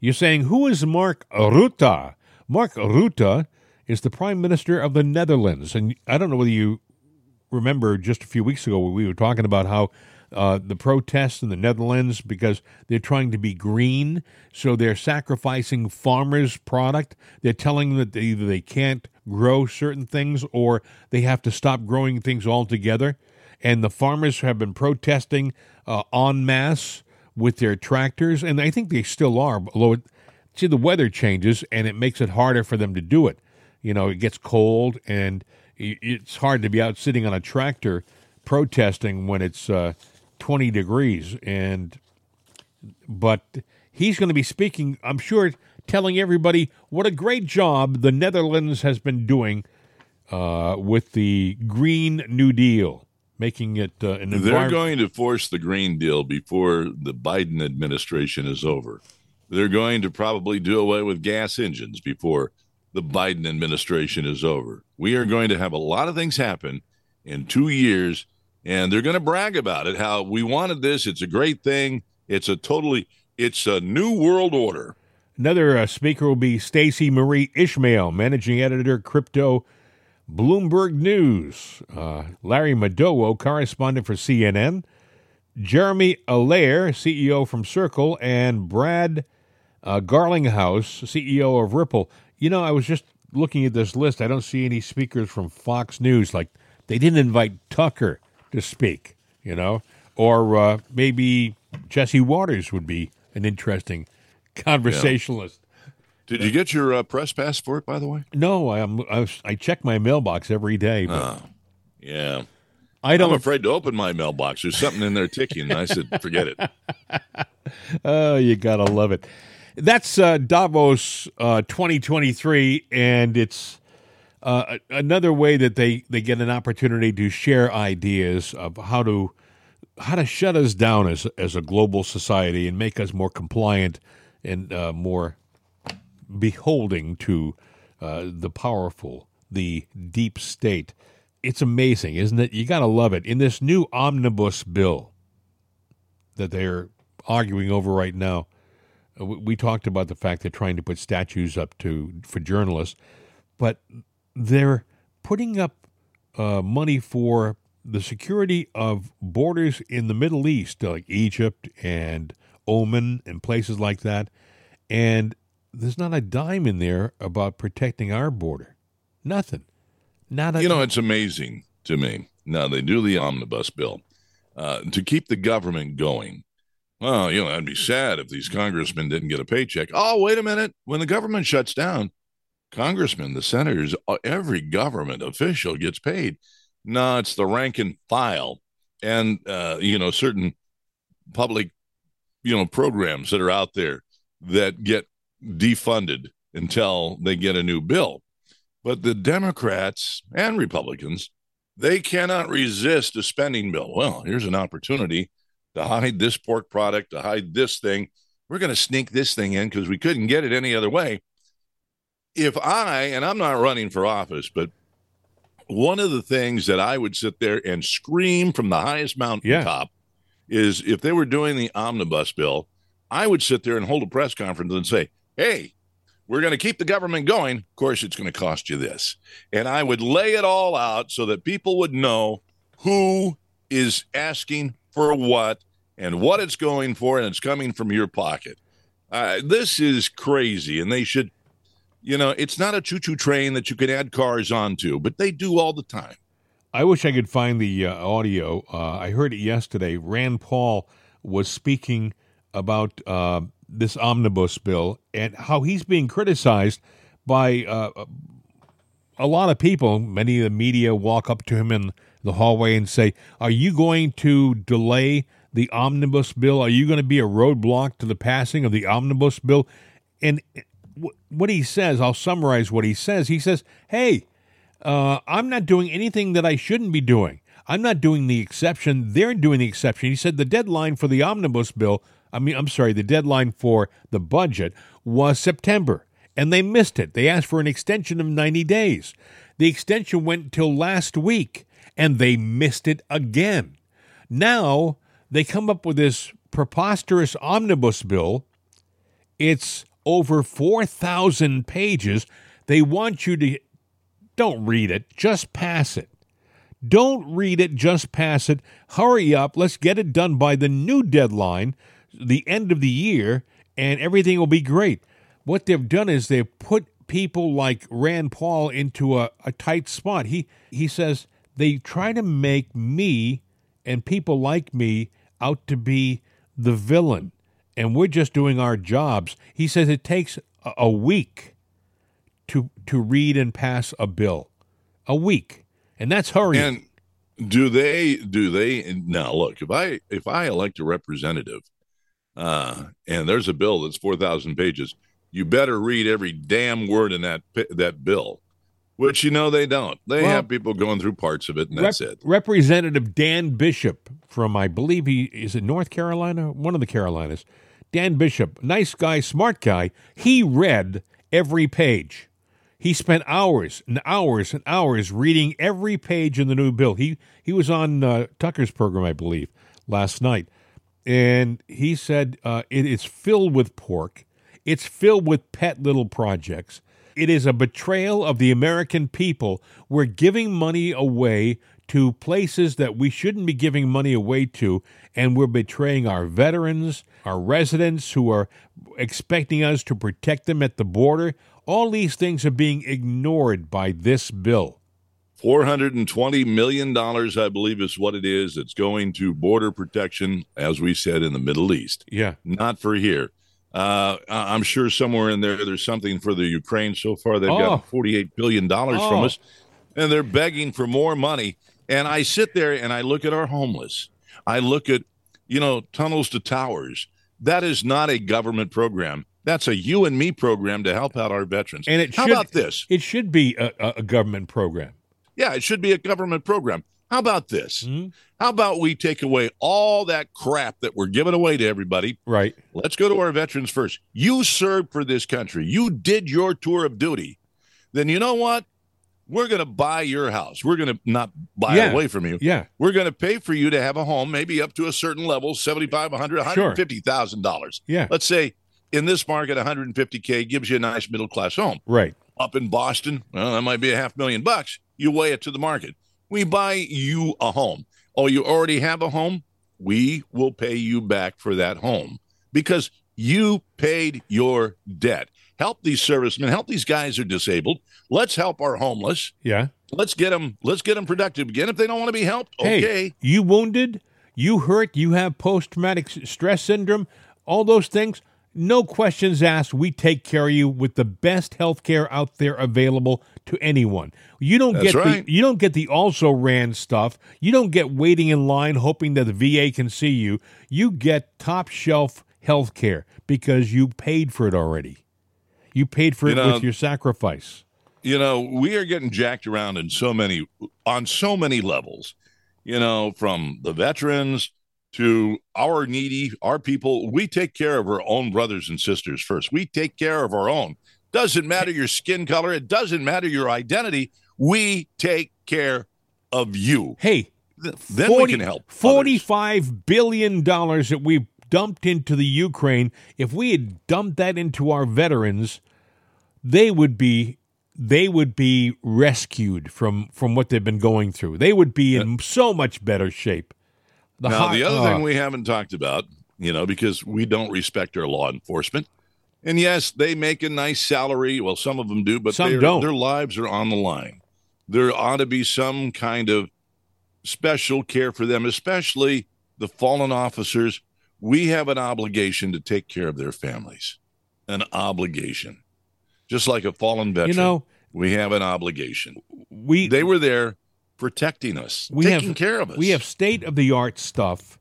You're saying, who is Mark Rutte? Mark Rutte is the prime minister of the Netherlands. And I don't know whether you remember just a few weeks ago we were talking about how uh, the protests in the Netherlands because they're trying to be green, so they're sacrificing farmers' product. They're telling them that either they can't grow certain things or they have to stop growing things altogether. And the farmers have been protesting uh, en masse with their tractors, and I think they still are. Although, it, see, the weather changes and it makes it harder for them to do it. You know, it gets cold and it's hard to be out sitting on a tractor protesting when it's uh, 20 degrees. And but he's going to be speaking, I'm sure, telling everybody what a great job the Netherlands has been doing uh, with the Green New Deal, making it uh, an They're going to force the Green Deal before the Biden administration is over. They're going to probably do away with gas engines before the Biden administration is over. We are going to have a lot of things happen in two years, and they're going to brag about it. How we wanted this. It's a great thing. It's a totally. It's a new world order. Another uh, speaker will be Stacy Marie Ishmael, managing editor, crypto, Bloomberg News. Uh, Larry Madowo, correspondent for CNN. Jeremy Allaire, CEO from Circle, and Brad uh, Garlinghouse, CEO of Ripple. You know, I was just looking at this list. I don't see any speakers from Fox News. Like they didn't invite Tucker to speak. You know, or uh, maybe Jesse Watters would be an interesting conversationalist. Did you get your uh, press pass for it, by the way? No, I am. I, I check my mailbox every day, but Yeah. I don't. I'm afraid to open my mailbox. There's something in there ticking. And I said, forget it. Oh, you gotta love it. That's uh, Davos uh, 2023, and it's uh, another way that they, they get an opportunity to share ideas of how to how to shut us down as as a global society and make us more compliant and uh, more beholding to uh, the powerful, the deep state. It's amazing, isn't it? You got to love it. In this new omnibus bill that they're arguing over right now, we, we talked about the fact they're trying to put statues up to for journalists, but they're putting up uh, money for the security of borders in the Middle East, like Egypt and Oman and places like that. And there's not a dime in there about protecting our border. Nothing. Not a, You know, it's amazing to me. Now, they do the omnibus bill uh, to keep the government going. Well, you know, I'd be sad if these congressmen didn't get a paycheck. Oh, wait a minute. When the government shuts down, congressmen, the senators, uh, every government official gets paid. No, it's the rank and file and, uh, you know, certain public, you know, programs that are out there that get defunded until they get a new bill. But the Democrats and Republicans, they cannot resist a spending bill. Well, here's an opportunity to hide this pork product, to hide this thing. We're going to sneak this thing in because we couldn't get it any other way. If I, and I'm not running for office, but one of the things that I would sit there and scream from the highest mountaintop is if they were doing the omnibus bill, I would sit there and hold a press conference and say, hey, we're going to keep the government going. Of course, it's going to cost you this. And I would lay it all out so that people would know who is asking for what and what it's going for, and it's coming from your pocket. Uh, this is crazy. And they should, you know, it's not a choo choo train that you can add cars onto, but they do all the time. I wish I could find the uh, audio. Uh, I heard it yesterday. Rand Paul was speaking about uh, this omnibus bill and how he's being criticized by uh, a lot of people. Many of the media walk up to him in the hallway and say, Are you going to delay the omnibus bill? Are you going to be a roadblock to the passing of the omnibus bill? And what he says, I'll summarize what he says. He says, Hey, uh, I'm not doing anything that I shouldn't be doing. I'm not doing the exception. They're doing the exception. He said the deadline for the omnibus bill, I mean, I'm sorry, the deadline for the budget was September, and they missed it. They asked for an extension of 90 days. The extension went till last week, and they missed it again. Now they come up with this preposterous omnibus bill. It's over 4,000 pages. They want you to don't read it, just pass it. Don't read it, just pass it. Hurry up. Let's get it done by the new deadline, the end of the year, and everything will be great. What they've done is they've put people like Rand Paul into a, a tight spot. He he says they try to make me and people like me out to be the villain, and we're just doing our jobs. He says it takes a, week to to read and pass a bill, a week, and that's hurrying. And do they do they now look if I if I elect a representative, uh, and there's a bill that's four thousand pages, you better read every damn word in that that bill. Which you know they don't. They well, have people going through parts of it, and that's it. Representative Dan Bishop from, I believe he is it North Carolina, one of the Carolinas. Dan Bishop, nice guy, smart guy. He read every page. He spent hours and hours and hours reading every page in the new bill. He he was on uh, Tucker's program, I believe, last night, and he said uh, it is filled with pork. It's filled with pet little projects. It is a betrayal of the American people. We're giving money away to places that we shouldn't be giving money away to, and we're betraying our veterans, our residents who are expecting us to protect them at the border. All these things are being ignored by this bill. $420 million, I believe, is what it is. It's going to border protection, as we said, in the Middle East. Yeah. Not for here. Uh, I'm sure somewhere in there, there's something for the Ukraine. So far, they've oh. got 48 billion dollars oh. from us, and they're begging for more money. And I sit there and I look at our homeless. I look at, you know, tunnels to towers. That is not a government program. That's a you and me program to help out our veterans. And it how should, about this? It should be a, a government program. Yeah, it should be a government program. How about this? Mm-hmm. How about we take away all that crap that we're giving away to everybody? Right. Let's go to our veterans first. You served for this country. You did your tour of duty. Then you know what? We're going to buy your house. We're going to not buy yeah. it away from you. Yeah. We're going to pay for you to have a home, maybe up to a certain level, 75, 100, 150,000 dollars. Yeah. Let's say in this market 150k gives you a nice middle class home. Right. Up in Boston, well, that might be a half million bucks. You weigh it to the market. We buy you a home. Oh, you already have a home? We will pay you back for that home because you paid your debt. Help these servicemen, help these guys who are disabled. Let's help our homeless. Yeah. Let's get them let's get them productive again if they don't want to be helped. Okay. Hey, you wounded, you hurt, you have post traumatic stress syndrome, all those things no questions asked, we take care of you with the best health care out there available to anyone. You don't That's get right. the you don't get the also ran stuff. You don't get waiting in line hoping that the VA can see you. You get top shelf health care because you paid for it already. You paid for you it know, with your sacrifice. You know, we are getting jacked around in so many on so many levels. You know, from the veterans to our needy, our people. We take care of our own brothers and sisters first. We take care of our own. Doesn't matter your skin color, it doesn't matter your identity. We take care of you. Hey, then 40, we can help. Forty-five billion dollars that we dumped into the Ukraine. If we had dumped that into our veterans, they would be they would be rescued from from what they've been going through. They would be in so much better shape. The now, hot, the other uh, thing we haven't talked about, you know, because we don't respect our law enforcement. And yes, they make a nice salary. Well, some of them do, but some don't. their lives are on the line. There ought to be some kind of special care for them, especially the fallen officers. We have an obligation to take care of their families, an obligation. Just like a fallen veteran, you know, we have an obligation. We they were there protecting us, we taking have, care of us. We have state of the art stuff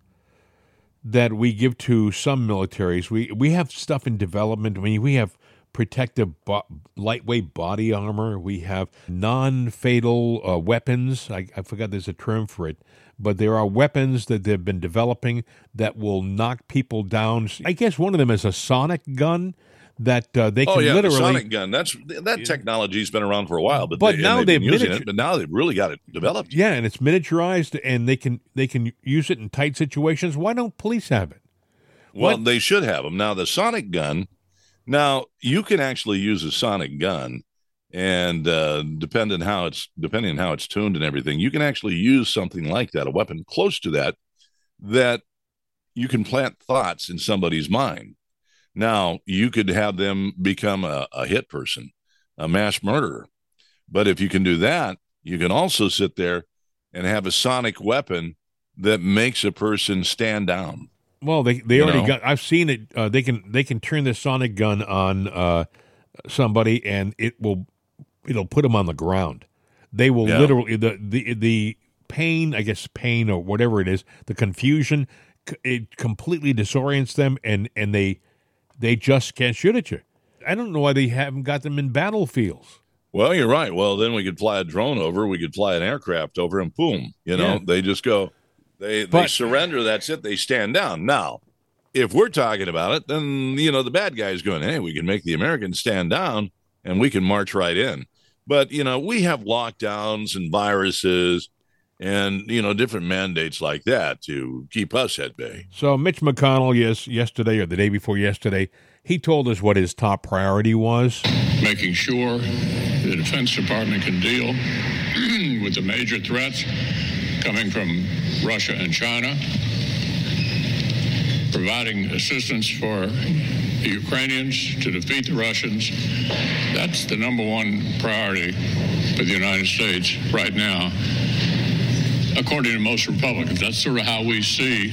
that we give to some militaries. We we have stuff in development. I mean, we have protective bo- lightweight body armor. We have non-fatal uh, weapons. I, I forgot there's a term for it, but there are weapons that they've been developing that will knock people down. I guess one of them is a sonic gun that uh, they can oh yeah, literally the sonic gun. That's that technology's been around for a while, but, But they, now they've they've using miniature- it. But now they've really got it developed. yeah, and it's miniaturized, and they can they can use it in tight situations. Why don't police have it? Well, What? they should have them now. The sonic gun. Now you can actually use a sonic gun, and uh, depending how it's depending on how it's tuned and everything, you can actually use something like that, a weapon close to that, that you can plant thoughts in somebody's mind. Now you could have them become a, a hit person, a mass murderer. But if you can do that, you can also sit there and have a sonic weapon that makes a person stand down. Well, they they You already know? got. I've seen it. Uh, they can they can turn the sonic gun on uh, somebody, and it will it'll put them on the ground. They will Yeah. literally the the the pain, I guess pain or whatever it is, the confusion, it completely disorients them, and and they they just can't shoot at you. I don't know why they haven't got them in battlefields. Well, you're right. Well, then we could fly a drone over, we could fly an aircraft over, and boom, you know, Yeah. they just go, they they surrender. That's it. They stand down. Now, if we're talking about it, then you know the bad guy's going, hey, we can make the Americans stand down, and we can march right in. But you know, we have lockdowns and viruses, and you know, different mandates like that to keep us at bay. So Mitch McConnell, yes, yesterday or the day before yesterday, he told us what his top priority was. making sure the Defense Department can deal with the major threats coming from Russia and China, providing assistance for the Ukrainians to defeat the Russians. That's the number one priority for the United States right now. According to most Republicans, that's sort of how we see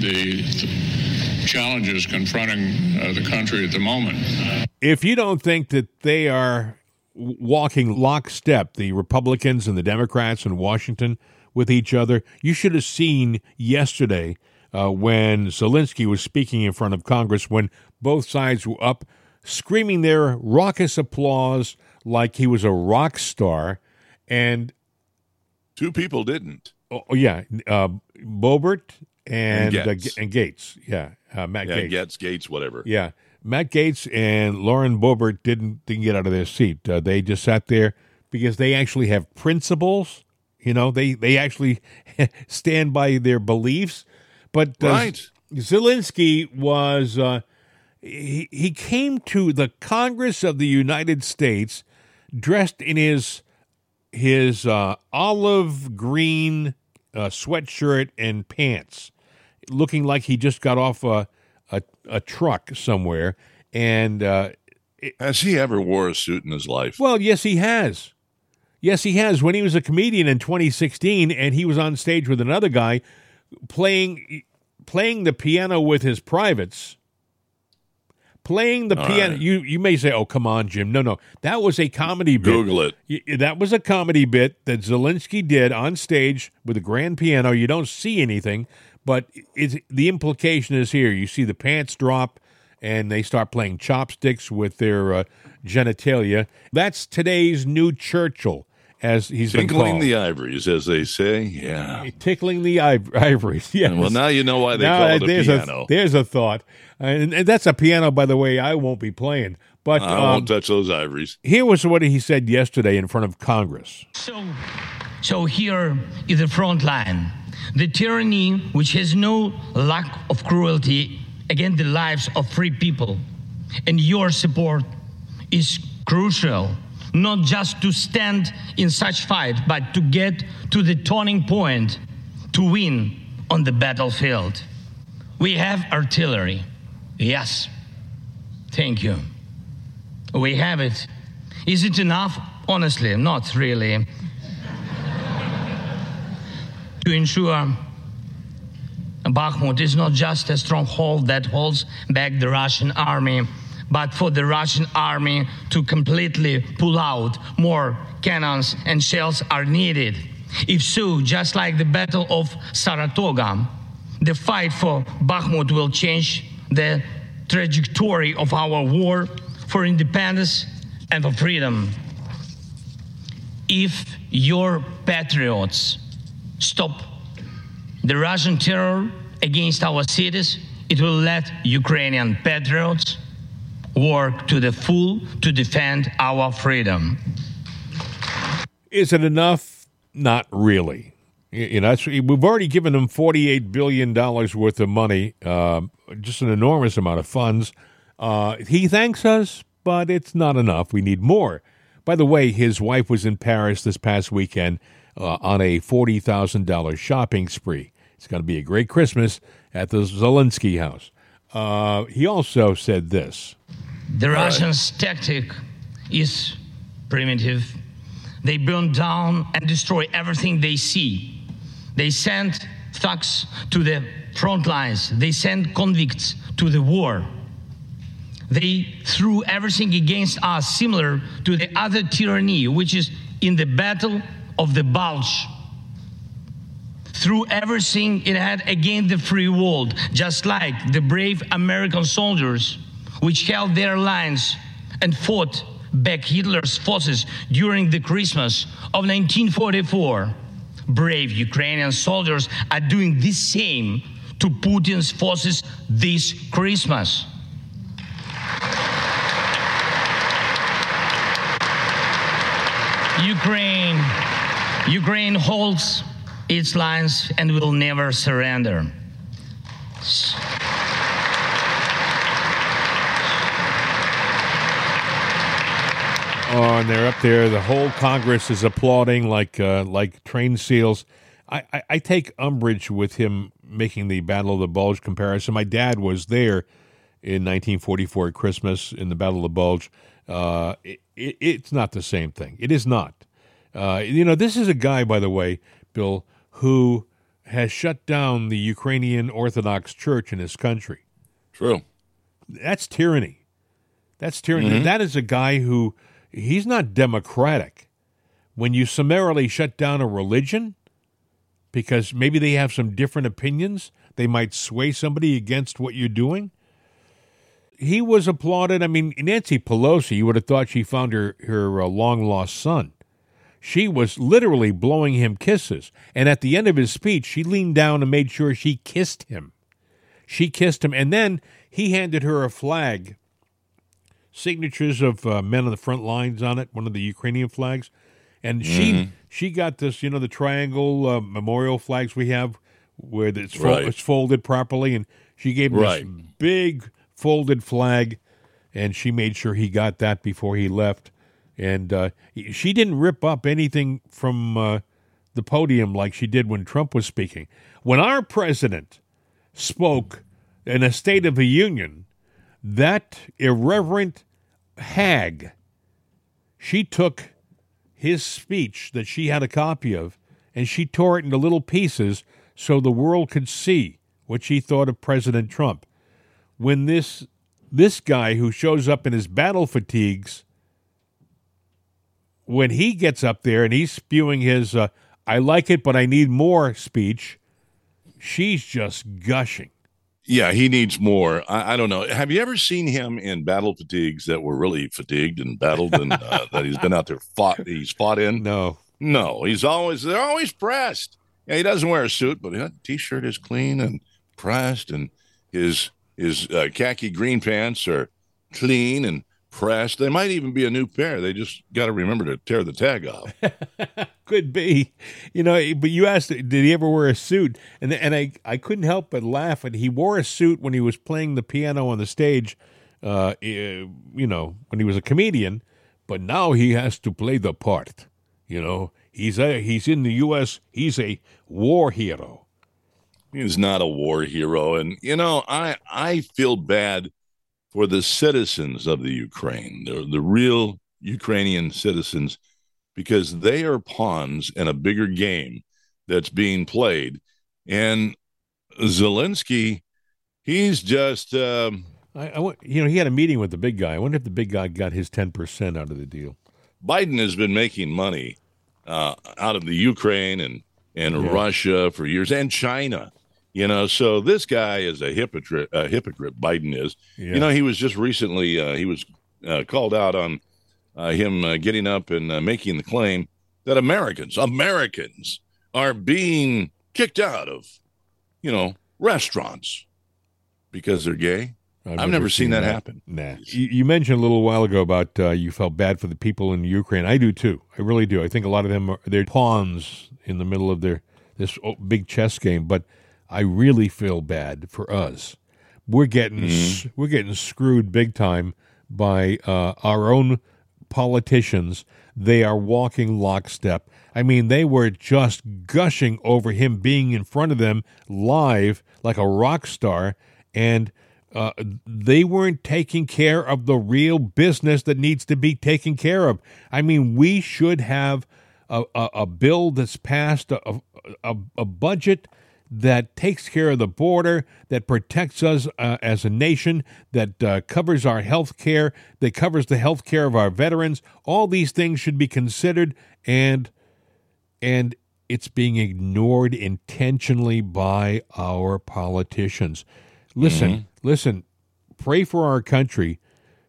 the challenges confronting uh, the country at the moment. if you don't think that they are walking lockstep, the Republicans and the Democrats in Washington with each other, you should have seen yesterday uh, when Zelensky was speaking in front of Congress when both sides were up screaming their raucous applause like he was a rock star. And Two people didn't. Oh, oh, yeah, uh, Boebert and And uh, and Gaetz. Yeah, uh, Matt Yeah, Gaetz. Gaetz, Gaetz, whatever. Yeah, Matt Gaetz and Lauren Boebert didn't didn't get out of their seat. Uh, they just sat there because they actually have principles. You know, they they actually stand by their beliefs. But uh, Right. Zelensky was uh, he he came to the Congress of the United States dressed in his his uh, olive green uh, sweatshirt and pants, looking like he just got off a a, a truck somewhere. And uh, Has he ever wore a suit in his life? well, yes, he has. Yes, he has. When he was a comedian in 2016, and he was on stage with another guy playing playing the piano with his privates. Playing the All piano. right. You you may say, "Oh, come on, Jim." No, no, that was a comedy bit. Google it. That was a comedy bit that Zelensky did on stage with a grand piano. You don't see anything, but it's, the implication is here. You see the pants drop, and they start playing chopsticks with their uh, genitalia. That's today's new Churchill, as he's been Tinkling called. the ivories, as they say. Yeah. tickling the iv- ivories. Yes. Well, now you know why they Now, call it a there's piano. A, there's a thought, and, and that's a piano, by the way. I won't be playing, but I um, won't touch those ivories. here was what he said yesterday in front of Congress. So, so here is the front line. The tyranny which has no lack of cruelty against the lives of free people. And your support is crucial, not just to stand in such fight, but to get to the turning point to win on the battlefield. We have artillery. Yes. Thank you. We have it. Is it enough? Honestly, not really. to ensure Bakhmut is not just a stronghold that holds back the Russian army, but for the Russian army to completely pull out, more cannons and shells are needed. If so, just like the Battle of Saratoga, the fight for Bakhmut will change the trajectory of our war for independence and for freedom. If your patriots stop the Russian terror against our cities, it will let Ukrainian patriots work to the full to defend our freedom. Is it enough? Not really. You know, we've already given them $48 billion worth of money, uh, just an enormous amount of funds. Uh, he thanks us, but it's not enough. We need more. By the way, his wife was in Paris this past weekend uh, on a $40,000 shopping spree. It's going to be a great Christmas at the Zelensky house. Uh, he also said this The Russians' tactic is primitive. They burn down and destroy everything they see. They send thugs to the front lines, they send convicts to the war. They threw everything against us, similar to the other tyranny, which is in the Battle of the Bulge threw everything it had against the free world, just like the brave American soldiers, which held their lines and fought back Hitler's forces during the Christmas of 1944. Brave Ukrainian soldiers are doing the same to Putin's forces this Christmas. Ukraine, Ukraine holds its lines and will never surrender. Oh, and they're up there. The whole Congress is applauding like uh, like trained seals. I, I, I, take umbrage with him making the Battle of the Bulge comparison. My dad was there in 1944 at Christmas in the Battle of the Bulge. Uh, it, it, it's not the same thing. It is not. Uh, you know, this is a guy, by the way, Bill, who has shut down the Ukrainian Orthodox Church in his country. True. That's tyranny. That's tyranny. Mm-hmm. That is a guy who he's not democratic. When you summarily shut down a religion because maybe they have some different opinions, they might sway somebody against what you're doing. He was applauded. I mean, Nancy Pelosi, you would have thought she found her, her uh, long lost son. She was literally blowing him kisses. And at the end of his speech, she leaned down and made sure she kissed him. She kissed him. And then he handed her a flag, signatures of uh, men on the front lines on it, one of the Ukrainian flags. And she mm-hmm. she got this, you know, the triangle uh, memorial flags we have where it's, fo- right. it's folded properly. And she gave him right. this big folded flag. And she made sure he got that before he left and uh, she didn't rip up anything from uh, the podium like she did when Trump was speaking. When our president spoke in a State of the Union, that irreverent hag, she took his speech that she had a copy of and she tore it into little pieces so the world could see what she thought of President Trump. When this this guy who shows up in his battle fatigues when he gets up there and he's spewing his uh, "I like it, but I need more" speech, she's just gushing. Yeah, he needs more. I, I, don't know. Have you ever seen him in battle fatigues that were really fatigued and battled and uh, that he's been out there fought? He's fought in. No, no. He's always they're always pressed. Yeah, he doesn't wear a suit, but his t-shirt is clean and pressed, and his his uh, khaki green pants are clean and pressed. They might even be a new pair. They just got to remember to tear the tag off. Could be, you know. But you asked, did he ever wear a suit? And and I I couldn't help but laugh. And he wore a suit when he was playing the piano on the stage. Uh, eh, you know, when he was a comedian. But now he has to play the part. You know, he's a he's in the U.S. He's a war hero. He's not a war hero, and you know, I I feel bad for the citizens of the Ukraine, the, the real Ukrainian citizens, because they are pawns in a bigger game that's being played. And Zelensky, he's just. Um, I, I, you know, he had a meeting with the big guy. I wonder if the big guy got his 10% out of the deal. Biden has been making money uh, out of the Ukraine and, and yeah. Russia for years and China. You know, so this guy is a hypocrite. A hypocrite. Biden is. Yeah. You know, he was just recently. Uh, he was uh, called out on uh, him uh, getting up and uh, making the claim that Americans, Americans, are being kicked out of, you know, restaurants because they're gay. I've, never, seen, that, happen. Nah. You, you mentioned a little while ago about uh, you felt bad for the people in Ukraine. I do too. I really do. I think a lot of them are they're pawns in the middle of their this big chess game. But I really feel bad for us. We're getting s- we're getting screwed big time by uh, our own politicians. They are walking lockstep. I mean, they were just gushing over him being in front of them live like a rock star, and uh, they weren't taking care of the real business that needs to be taken care of. I mean, we should have a, a, a bill that's passed, a, a, a budget that takes care of the border, that protects us uh, as a nation, that uh, covers our health care, that covers the health care of our veterans. All these things should be considered, and and it's being ignored intentionally by our politicians. Listen, listen, pray for our country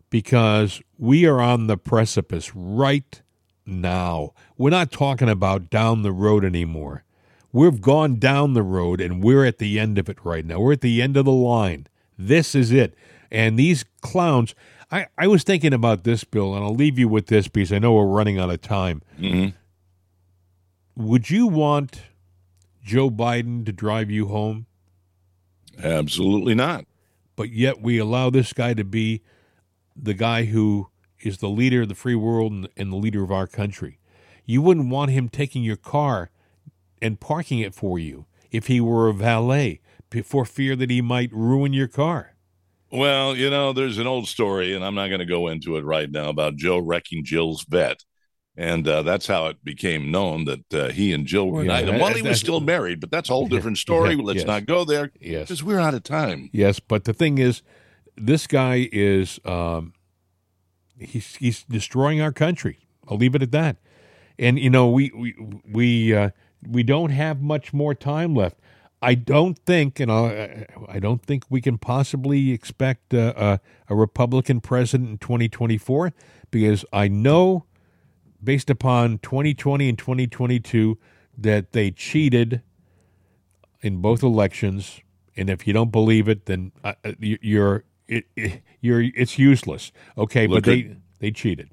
because we are on the precipice right now. We're not talking about down the road anymore. We've gone down the road and we're at the end of it right now. We're at the end of the line. This is it. And these clowns, I, I was thinking about this, Bill, and I'll leave you with this because I know we're running out of time. Mm-hmm. Would you want Joe Biden to drive you home? Absolutely not. but yet we allow this guy to be the guy who is the leader of the free world and the leader of our country. You wouldn't want him taking your car and parking it for you if he were a valet for fear that he might ruin your car. Well, you know, there's an old story, and I'm not going to go into it right now about Joe wrecking Jill's vet. And uh, that's how it became known that uh, he and Jill were Yeah, Well, he was still married, but that's a whole different story. Yeah, Let's yes. not go there Yes. because we're out of time. Yes, but the thing is, this guy is um, he's he's destroying our country. I'll leave it at that. And you know, we we we uh, we don't have much more time left. I don't think, and I, I don't think we can possibly expect uh, a, a Republican president in 2024 because I know, based upon 2020 and 2022, that they cheated in both elections, and if you don't believe it, then uh, uh, you- you're it, it, you're it's useless. Okay, Look but they they cheated.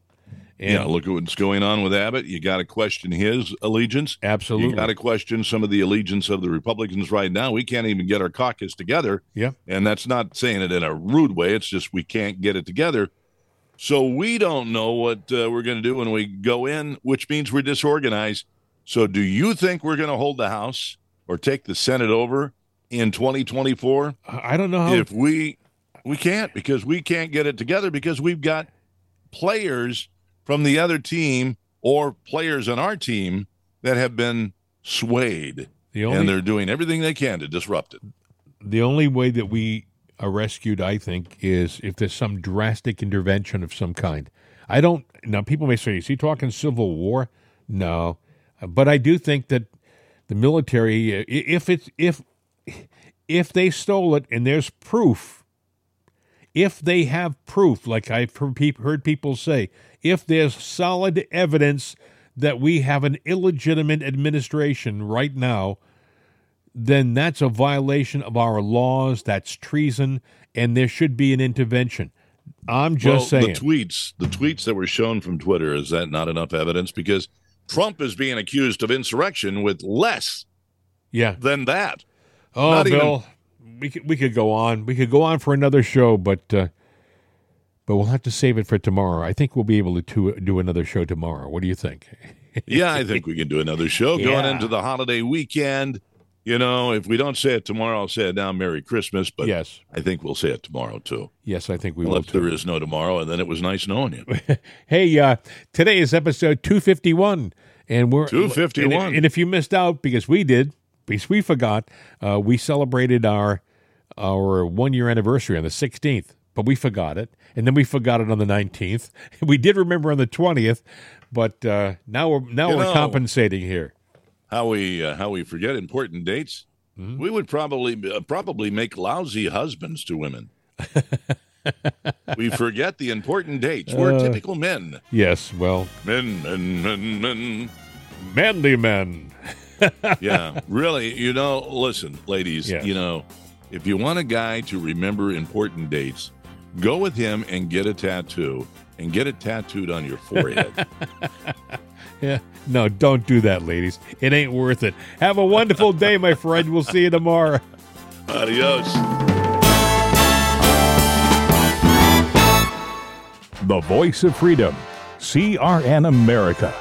And yeah, look at what's going on with Abbott. You got to question his allegiance. absolutely. You got to question some of the allegiance of the Republicans right now. We can't even get our caucus together. Yeah. And that's not saying it in a rude way. It's just we can't get it together. So we don't know what uh, we're going to do when we go in, which means we're disorganized. So do you think we're going to hold the House or take the Senate over in 2024? I don't know how. if we we can't because we can't get it together because we've got players from the other team or players on our team that have been swayed the and they're doing everything they can to disrupt it. the only way that we are rescued, I think, is if there's some drastic intervention of some kind. I don't. Now, people may say, "Is he talking civil war?" No, but I do think that the military, if it's if if they stole it and there's proof, if they have proof, like I've heard people say, if there's solid evidence that we have an illegitimate administration right now, then that's a violation of our laws. That's treason, and there should be an intervention. I'm just well, saying. the tweets, the tweets that were shown from Twitter, is that not enough evidence? Because Trump is being accused of insurrection with less yeah. than that. Oh, not even- Bill, we could we could go on. We could go on for another show, but uh, but we'll have to save it for tomorrow. I think we'll be able to to do another show tomorrow. What do you think? yeah, I think we can do another show going Yeah. into the holiday weekend. You know, if we don't say it tomorrow, I'll say it now. Merry Christmas. But yes, I think we'll say it tomorrow too. yes, I think we Well, will. if Too. there is no tomorrow, and then it was nice knowing you. Hey, uh, today is episode 251, and we're 251. And, and if you missed out, because we did, because we forgot, uh, we celebrated our our one year anniversary on the 16th, but we forgot it, and then we forgot it on the 19th. We did remember on the 20th, but uh, now we're now You we're know- compensating here. how we uh, how we forget important dates. we would probably uh, probably make lousy husbands to women. we forget the important dates. We're Uh. typical men. Yes, well, Men, men, men, men. manly men. Yeah, really. You know, listen, ladies. Yes. You know, if you want a guy to remember important dates, go with him and get a tattoo, and get it tattooed on your forehead. Yeah. No, don't do that, ladies. It ain't worth it. Have a wonderful day, my friend. We'll see you tomorrow. Adios. The voice of freedom. CRN America.